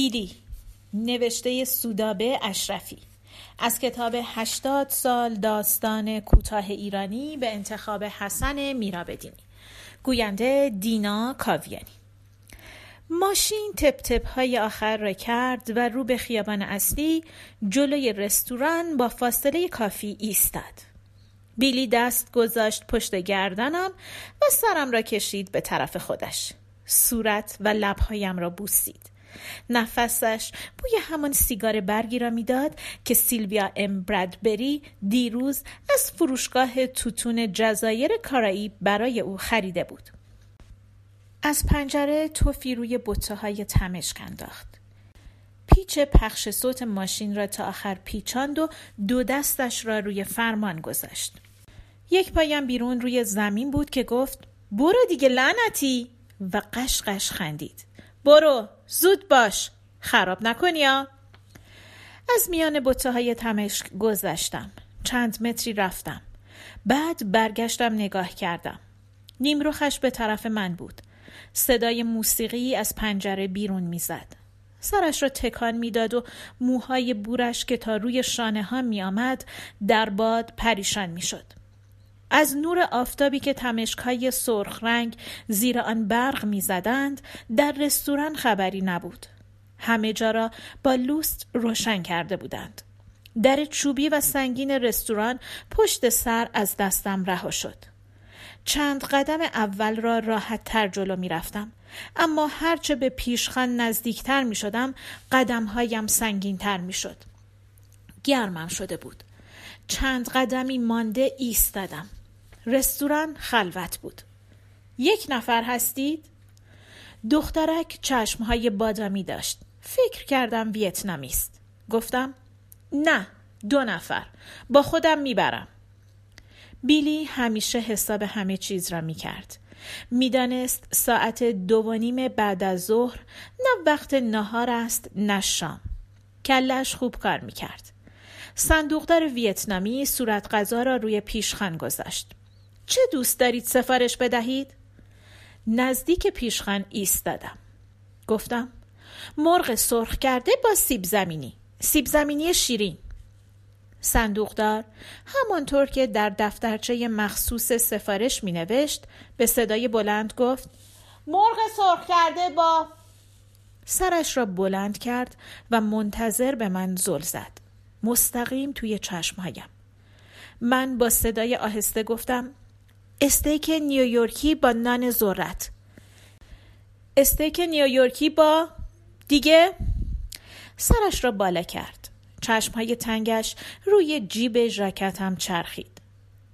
بیلی نوشته سودابه اشرفی از کتاب هشتاد سال داستان کوتاه ایرانی به انتخاب حسن میرابدینی گوینده دینا کاویانی ماشین تپ تپ های آخر را کرد و رو به خیابان اصلی جلوی رستوران با فاصله کافی ایستاد. بیلی دست گذاشت پشت گردنم و سرم را کشید به طرف خودش. صورت و لبهایم را بوسید. نفسش بوی همان سیگار برگی را می‌داد که سیلویا ام برادبری دیروز از فروشگاه توتون جزایر کارایی برای او خریده بود. از پنجره توفی روی بطه های تمشک انداخت. پیچ پخش صوت ماشین را تا آخر پیچاند و دو دستش را روی فرمان گذاشت. یک پایم بیرون روی زمین بود که گفت برو دیگه لعنتی و قشقش خندید. برو زود باش. خراب نکنی یا از میان بطه های تمشک گذشتم. چند متری رفتم. بعد برگشتم نگاه کردم. نیمروخش به طرف من بود. صدای موسیقی از پنجره بیرون می‌زد. سرش را تکان می‌داد و موهای بورش که تا روی شانه ها می آمد در باد پریشان می شد. از نور آفتابی که تمشکای سرخ رنگ زیر آن برق می‌زدند در رستوران خبری نبود همه جا را با لوست روشن کرده بودند در چوبی و سنگین رستوران پشت سر از دستم رها شد چند قدم اول را راحت تر جلو می رفتم. اما هرچه به پیشخان نزدیکتر می شدم قدم هایم سنگین تر می شد. گرمم شده بود. چند قدمی مانده ایستادم. رستوران خلوت بود. یک نفر هستید؟ دخترک چشمهای بادامی داشت. فکر کردم ویتنامی است. گفتم نه دو نفر با خودم می‌برم. بیلی همیشه حساب همه چیز را می‌کرد. می‌دانست ساعت دو و نیم بعد از ظهر نه وقت نهار است نه شام. کلش خوب کار می‌کرد. صندوقدار ویتنامی صورت غذا را روی پیشخان گذاشت. چه دوست دارید سفارش بدهید؟ نزدیک پیشخان ایستادم. گفتم مرغ سرخ کرده با سیب زمینی. سیب زمینی شیرین. صندوقدار همانطور که در دفترچه مخصوص سفارش می نوشت به صدای بلند گفت مرغ سرخ کرده با سرش را بلند کرد و منتظر به من زل زد مستقیم توی چشمهایم من با صدای آهسته گفتم استیک نیویورکی با نان ذرت. استیک نیویورکی با دیگه سرش را بالا کرد. چشمهای تنگش روی جیب ژاکتم چرخید.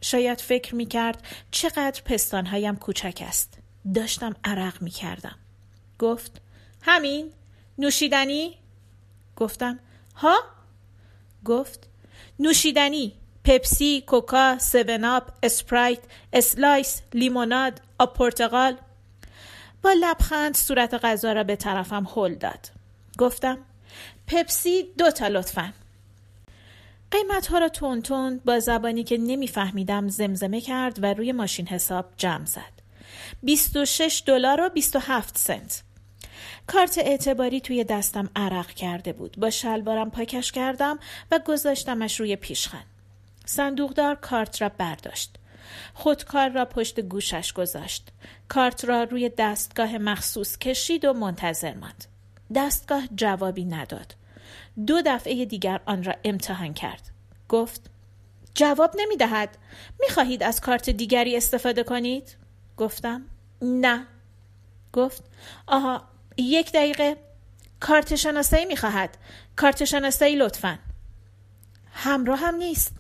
شاید فکر می کرد چقدر پستانهایم کوچک است. داشتم عرق می کردم گفت همین نوشیدنی؟ گفتم ها؟ گفت نوشیدنی؟ پپسی، کوکا، Seven Up، Sprite، Slice، لیموناد، آب پرتقال با لبخند صورت غذا را به طرفم هل داد. گفتم پپسی دو تا لطفا. قیمت ها را تون تون با زبانی که نمیفهمیدم زمزمه کرد و روی ماشین حساب جمع زد. 26 دلار و 27 سنت. کارت اعتباری توی دستم عرق کرده بود. با شلوارم پاکش کردم و گذاشتمش روی پیشخن. صندوقدار کارت را برداشت. خودکار را پشت گوشش گذاشت. کارت را روی دستگاه مخصوص کشید و منتظر ماند. دستگاه جوابی نداد. دو دفعه دیگر آن را امتحان کرد. گفت جواب نمی دهد. می خواهید از کارت دیگری استفاده کنید؟ گفتم نه. گفت آها یک دقیقه کارت شناسایی می خواهد. کارت شناسایی لطفا. همراه هم نیست.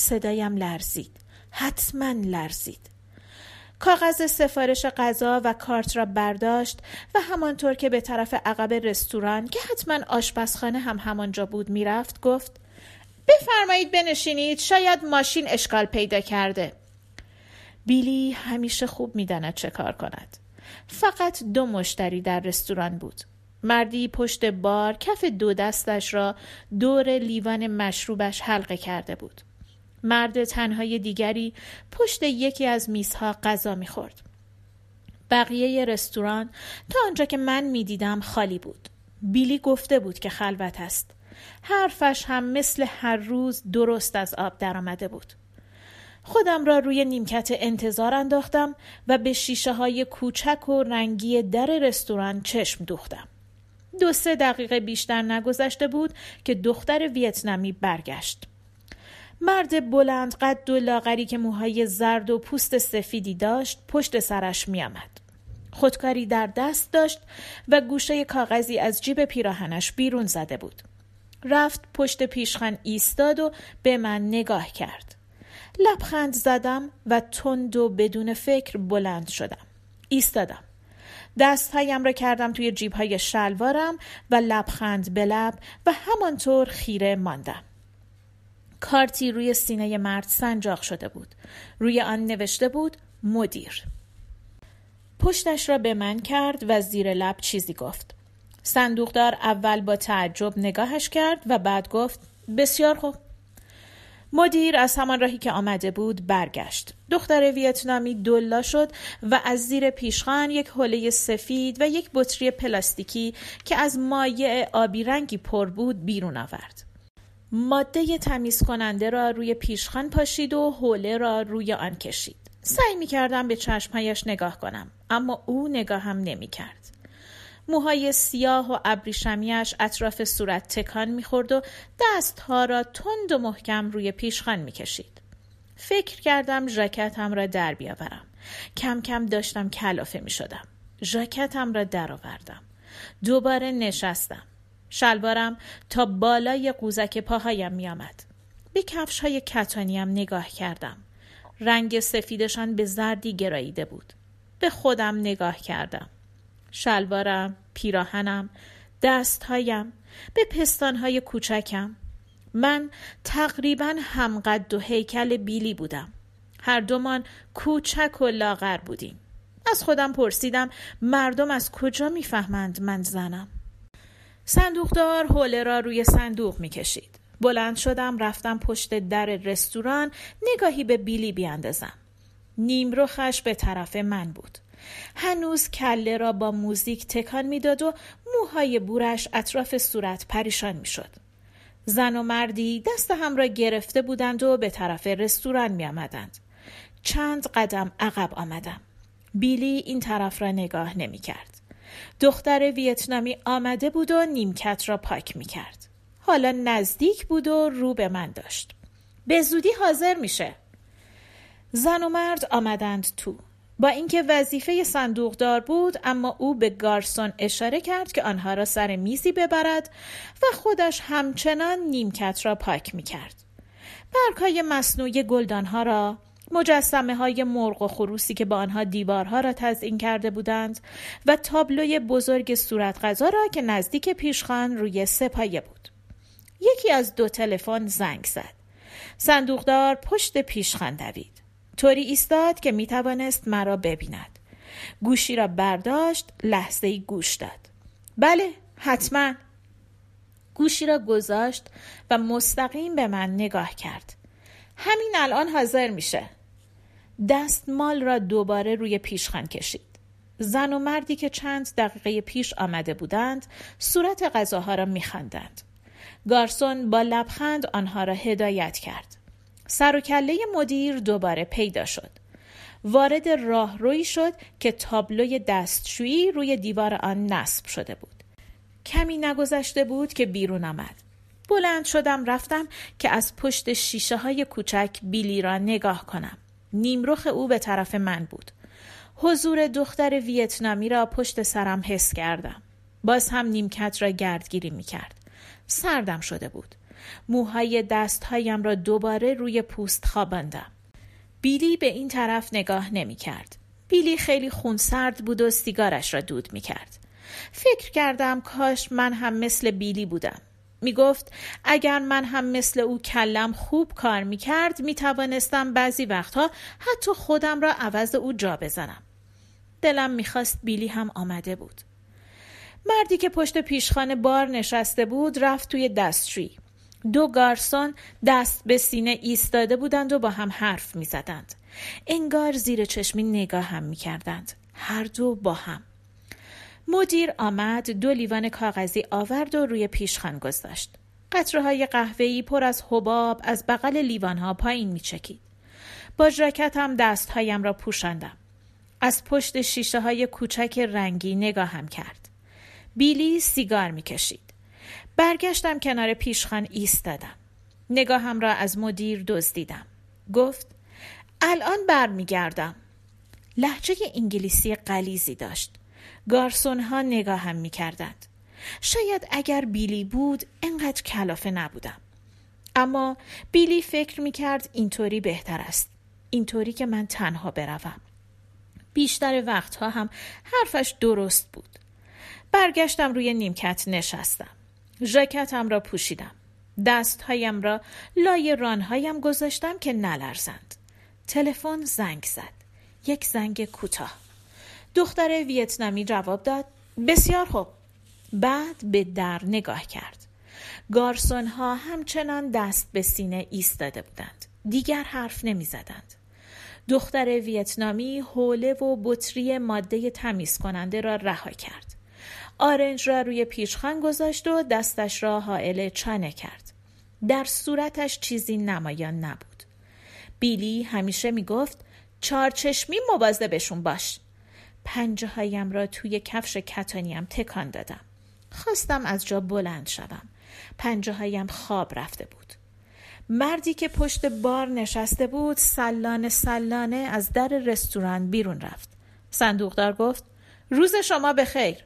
صدایم لرزید. حتما لرزید. کاغذ سفارش غذا و کارت را برداشت و همانطور که به طرف عقب رستوران که حتما آشپزخانه هم همانجا بود می‌رفت گفت بفرمایید بنشینید شاید ماشین اشکال پیدا کرده. بیلی همیشه خوب می‌داند چه کار کند. فقط دو مشتری در رستوران بود. مردی پشت بار کف دو دستش را دور لیوان مشروبش حلقه کرده بود. مرد تنهای دیگری پشت یکی از میزها غذا می‌خورد. بقیه رستوران تا آنجا که من می‌دیدم خالی بود. بیلی گفته بود که خلوت است. حرفش هم مثل هر روز درست از آب درآمده بود. خودم را روی نیمکت انتظار انداختم و به شیشه های کوچک و رنگی در رستوران چشم دوختم. دو سه دقیقه بیشتر نگذشته بود که دختر ویتنامی برگشت. مرد بلند قد و لاغری که موهای زرد و پوست سفیدی داشت پشت سرش می آمد. خودکاری در دست داشت و گوشه کاغذی از جیب پیراهنش بیرون زده بود. رفت پشت پیشخن ایستاد و به من نگاه کرد. لبخند زدم و تند و بدون فکر بلند شدم. ایستادم. دستهایم را کردم توی جیبهای شلوارم و لبخند به لب و همانطور خیره ماندم. کارتی روی سینه مرد سنجاق شده بود. روی آن نوشته بود مدیر. پشتش را به من کرد و زیر لب چیزی گفت. صندوقدار اول با تعجب نگاهش کرد و بعد گفت بسیار خوب. مدیر از همان راهی که آمده بود برگشت. دختر ویتنامی دلا شد و از زیر پیشخان یک حوله سفید و یک بطری پلاستیکی که از مایع آبی رنگی پر بود بیرون آورد. ماده تمیز کننده را روی پیشخان پاشید و حوله را روی آن کشید. سعی می کردم به چشمهایش نگاه کنم اما او نگاهم نمی کرد. موهای سیاه و ابریشمیش اطراف صورت تکان می‌خورد و دستها را تند و محکم روی پیشخان می‌کشید. فکر کردم ژاکتم را در بیاورم. کم کم داشتم کلافه می شدم. ژاکتم را درآوردم. دوباره نشستم. شلوارم تا بالای قوزک پاهایم می آمد. به کفش های کتانیم نگاه کردم. رنگ سفیدشان به زردی گراییده بود. به خودم نگاه کردم. شلوارم، پیراهنم، دستهایم، به پستانهای کوچکم. من تقریبا همقد و هیکل بیلی بودم. هر دومان کوچک و لاغر بودیم. از خودم پرسیدم مردم از کجا می‌فهمند من زنم؟ صندوقدار حوله را روی صندوق می‌کشید. بلند شدم رفتم پشت در رستوران نگاهی به بیلی بیاندازم. نیمروخش به طرف من بود. هنوز کله را با موزیک تکان می‌داد و موهای بورش اطراف صورت پریشان می‌شد. زن و مردی دست هم را گرفته بودند و به طرف رستوران می آمدند. چند قدم عقب آمدم. بیلی این طرف را نگاه نمی کرد. دختر ویتنامی آمده بود و نیمکت را پاک می کرد. حالا نزدیک بود و رو به من داشت. به زودی حاضر میشه. زن و مرد آمدند تو. با اینکه وظیفه صندوقدار بود اما او به گارسون اشاره کرد که آنها را سر میزی ببرد و خودش همچنان نیمکت را پاک می کرد. برگهای مصنوعی گلدانها را مجسمه های مرغ و خروسی که با آنها دیوارها را تزئین کرده بودند و تابلوی بزرگ صورت غذا را که نزدیک پیشخان روی سپایه بود. یکی از دو تلفن زنگ زد. صندوقدار پشت پیشخان دوید. طوری ایستاد که می توانست مرا ببیند. گوشی را برداشت لحظه ای گوش داد. بله حتما. گوشی را گذاشت و مستقیم به من نگاه کرد. همین الان حاضر میشه. دستمال را دوباره روی پیشخان کشید. زن و مردی که چند دقیقه پیش آمده بودند صورت غذاها را میخواندند. گارسون با لبخند آنها را هدایت کرد. سر و کله مدیر دوباره پیدا شد. وارد راهروی شد که تابلوی دستشویی روی دیوار آن نصب شده بود. کمی نگذشته بود که بیرون آمد. بلند شدم رفتم که از پشت شیشه های کوچک بیلی را نگاه کنم. نیمرخ او به طرف من بود. حضور دختر ویتنامی را پشت سرم حس کردم. باز هم نیمکت را گردگیری می کرد. سردم شده بود. موهای دستهایم را دوباره روی پوست خواباندم. بیلی به این طرف نگاه نمی کرد. بیلی خیلی خونسرد بود و سیگارش را دود می کرد. فکر کردم کاش من هم مثل بیلی بودم. می گفت اگر من هم مثل او کلم خوب کار می کرد می توانستم بعضی وقتها حتی خودم را عوض او جا بزنم. دلم می‌خواست بیلی هم آمده بود. مردی که پشت پیشخانه بار نشسته بود رفت توی دستشویی. دو گارسون دست به سینه ایستاده بودند و با هم حرف می زدند. انگار زیر چشمی نگاه هم می کردند. هر دو با هم. مدیر آمد دو لیوان کاغذی آورد و روی پیشخان گذاشت. قطره های قهوه‌ای پر از حباب از بغل لیوانها پایین میچکید. با ژاکتم دستهایم را پوشاندم. از پشت شیشه های کوچک رنگی نگاهم کرد. بیلی سیگار می‌کشید. برگشتم کنار پیشخان ایستادم. نگاهم را از مدیر دزدیدم. گفت الان برمیگردم. لحجه انگلیسی قلیزی داشت. گارسون ها نگاهم می کردند. شاید اگر بیلی بود انقدر کلافه نبودم. اما بیلی فکر می کرد اینطوری بهتر است. اینطوری که من تنها بروم. بیشتر وقتها هم حرفش درست بود. برگشتم روی نیمکت نشستم. ژاکتم را پوشیدم. دستهایم را لای رانهایم گذاشتم که نلرزند. تلفن زنگ زد. یک زنگ کوتاه. دختر ویتنامی جواب داد بسیار خوب. بعد به در نگاه کرد. گارسون ها همچنان دست به سینه ایستاده بودند. دیگر حرف نمی زدند. دختر ویتنامی حوله و بطری ماده تمیز کننده را رها کرد. آرنج را روی پیشخان گذاشت و دستش را حائل چانه کرد. در صورتش چیزی نمایان نبود. بیلی همیشه می گفت چارچشمی بهشون باش. پنجه هایم را توی کفش کتانیم تکان دادم. خواستم از جا بلند شوم. پنجه هایم خواب رفته بود. مردی که پشت بار نشسته بود سلانه سلانه از در رستوران بیرون رفت. صندوقدار گفت روز شما به خیر.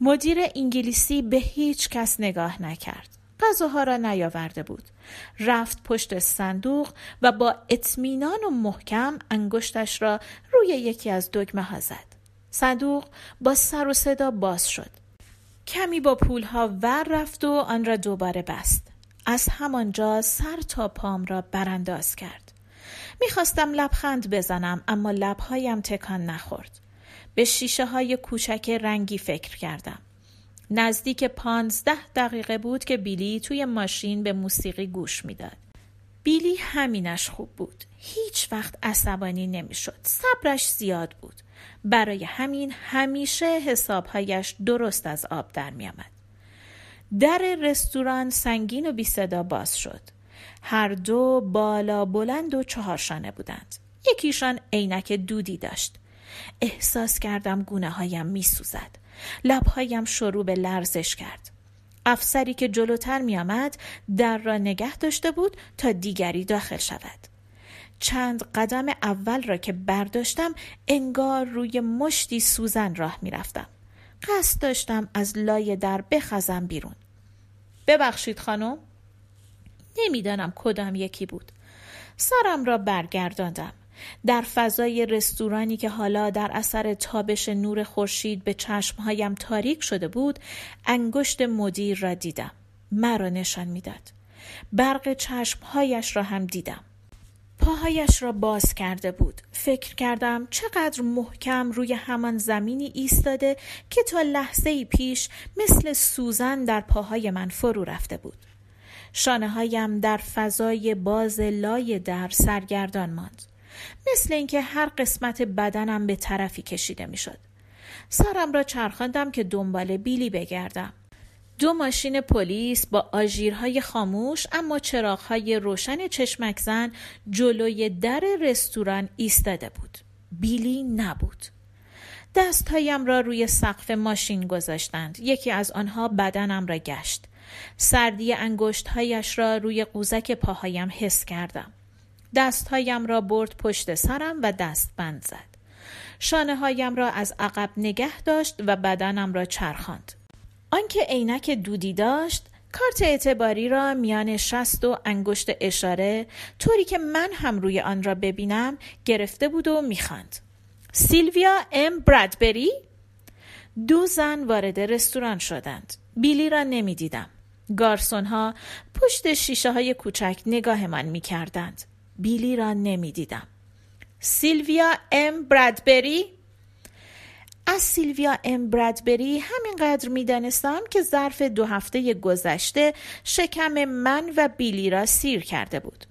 مدیر انگلیسی به هیچ کس نگاه نکرد. غذاها را نیاورده بود. رفت پشت صندوق و با اطمینان و محکم انگشتش را روی یکی از دگمه ها زد. صندوق با سر و صدا باز شد. کمی با پولها ور رفت و آن را دوباره بست. از همانجا سر تا پام را برانداز کرد. می‌خواستم لبخند بزنم اما لبهایم تکان نخورد. به شیشه های کوچک رنگی فکر کردم. نزدیک پانزده دقیقه بود که بیلی توی ماشین به موسیقی گوش می‌داد. بیلی همینش خوب بود. هیچ وقت عصبانی نمی‌شد. صبرش زیاد بود. برای همین همیشه حسابهایش درست از آب در می آمد. در رستوران سنگین و بی صدا باز شد. هر دو بالا بلند و چهارشانه بودند. یکیشان عینک دودی داشت. احساس کردم گونه هایم می سوزد. لبهایم شروع به لرزش کرد. افسری که جلوتر می آمد در را نگه داشته بود تا دیگری داخل شود. چند قدم اول را که برداشتم انگار روی مشتی سوزن راه می رفتم. قصد داشتم از لای در بخزم بیرون. ببخشید خانم؟ نمی‌دانم کدام یکی بود. سرم را برگرداندم. در فضای رستورانی که حالا در اثر تابش نور خورشید به چشمهایم تاریک شده بود انگشت مدیر را دیدم. مرا نشان می‌داد. برق چشمهایش را هم دیدم. پاهایش را باز کرده بود. فکر کردم چقدر محکم روی همان زمینی ایستاده که تا لحظه پیش مثل سوزن در پاهای من فرو رفته بود. شانه هایم در فضای باز لای در سرگردان ماند. مثل اینکه هر قسمت بدنم به طرفی کشیده می‌شد. سرم را چرخاندم که دنبال بیلی بگردم. دو ماشین پلیس با آژیرهای خاموش اما چراغهای روشن چشمک زن جلوی در رستوران ایستاده بود. بیلی نبود. دستهایم را روی سقف ماشین گذاشتند. یکی از آنها بدنم را گشت. سردی انگشتهایش را روی قوزک پاهایم حس کردم. دستهایم را برد پشت سرم و دست بند زد. شانه هایم را از عقب نگه داشت و بدنم را چرخاند. آنکه عینک دودی داشت کارت اعتباری را میان شست و انگشت اشاره طوری که من هم روی آن را ببینم گرفته بود و می‌خواند سیلویا ام برادبری دو زن وارد رستوران شدند بیلی را نمی‌دیدم گارسون ها پشت شیشه های کوچک نگاهمان می کردند. بیلی را نمی‌دیدم. سیلویا ام برادبری از سیلویا ام برادبری همینقدر می‌دانستم که ظرف دو هفته گذشته شکم من و بیلی را سیر کرده بود.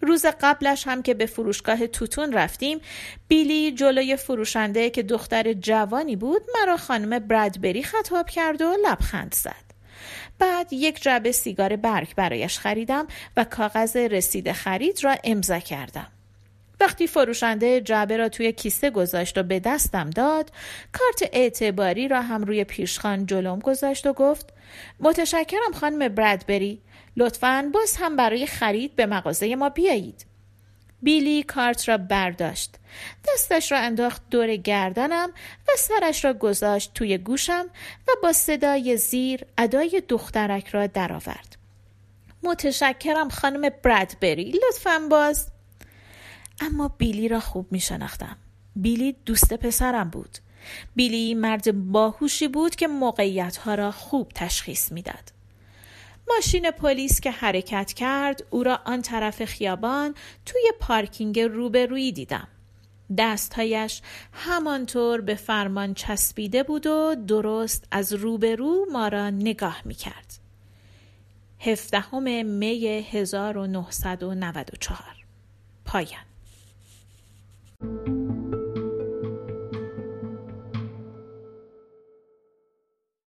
روز قبلش هم که به فروشگاه توتون رفتیم بیلی جلوی فروشنده که دختر جوانی بود مرا خانم برادبری خطاب کرد و لبخند زد بعد یک جعبه سیگار برگ برایش خریدم و کاغذ رسید خرید را امضا کردم. وقتی فروشنده جعبه را توی کیسه گذاشت و به دستم داد کارت اعتباری را هم روی پیشخان جلوم گذاشت و گفت متشکرم خانم برادبری لطفا باز هم برای خرید به مغازه ما بیایید. بیلی کارت را برداشت. دستش را انداخت دور گردنم و سرش را گذاشت توی گوشم و با صدای زیر ادای دخترک را درآورد. متشکرم خانم برادبری لطفا باز. اما بیلی را خوب می شناختم بیلی دوست پسرم بود. بیلی مرد باهوشی بود که موقعیت ها را خوب تشخیص می‌داد. ماشین پلیس که حرکت کرد او را آن طرف خیابان توی پارکینگ روبرویی دیدم. دستهایش همانطور به فرمان چسبیده بود و درست از روبرو ما را نگاه می کرد. هفدهم می 1994 پایان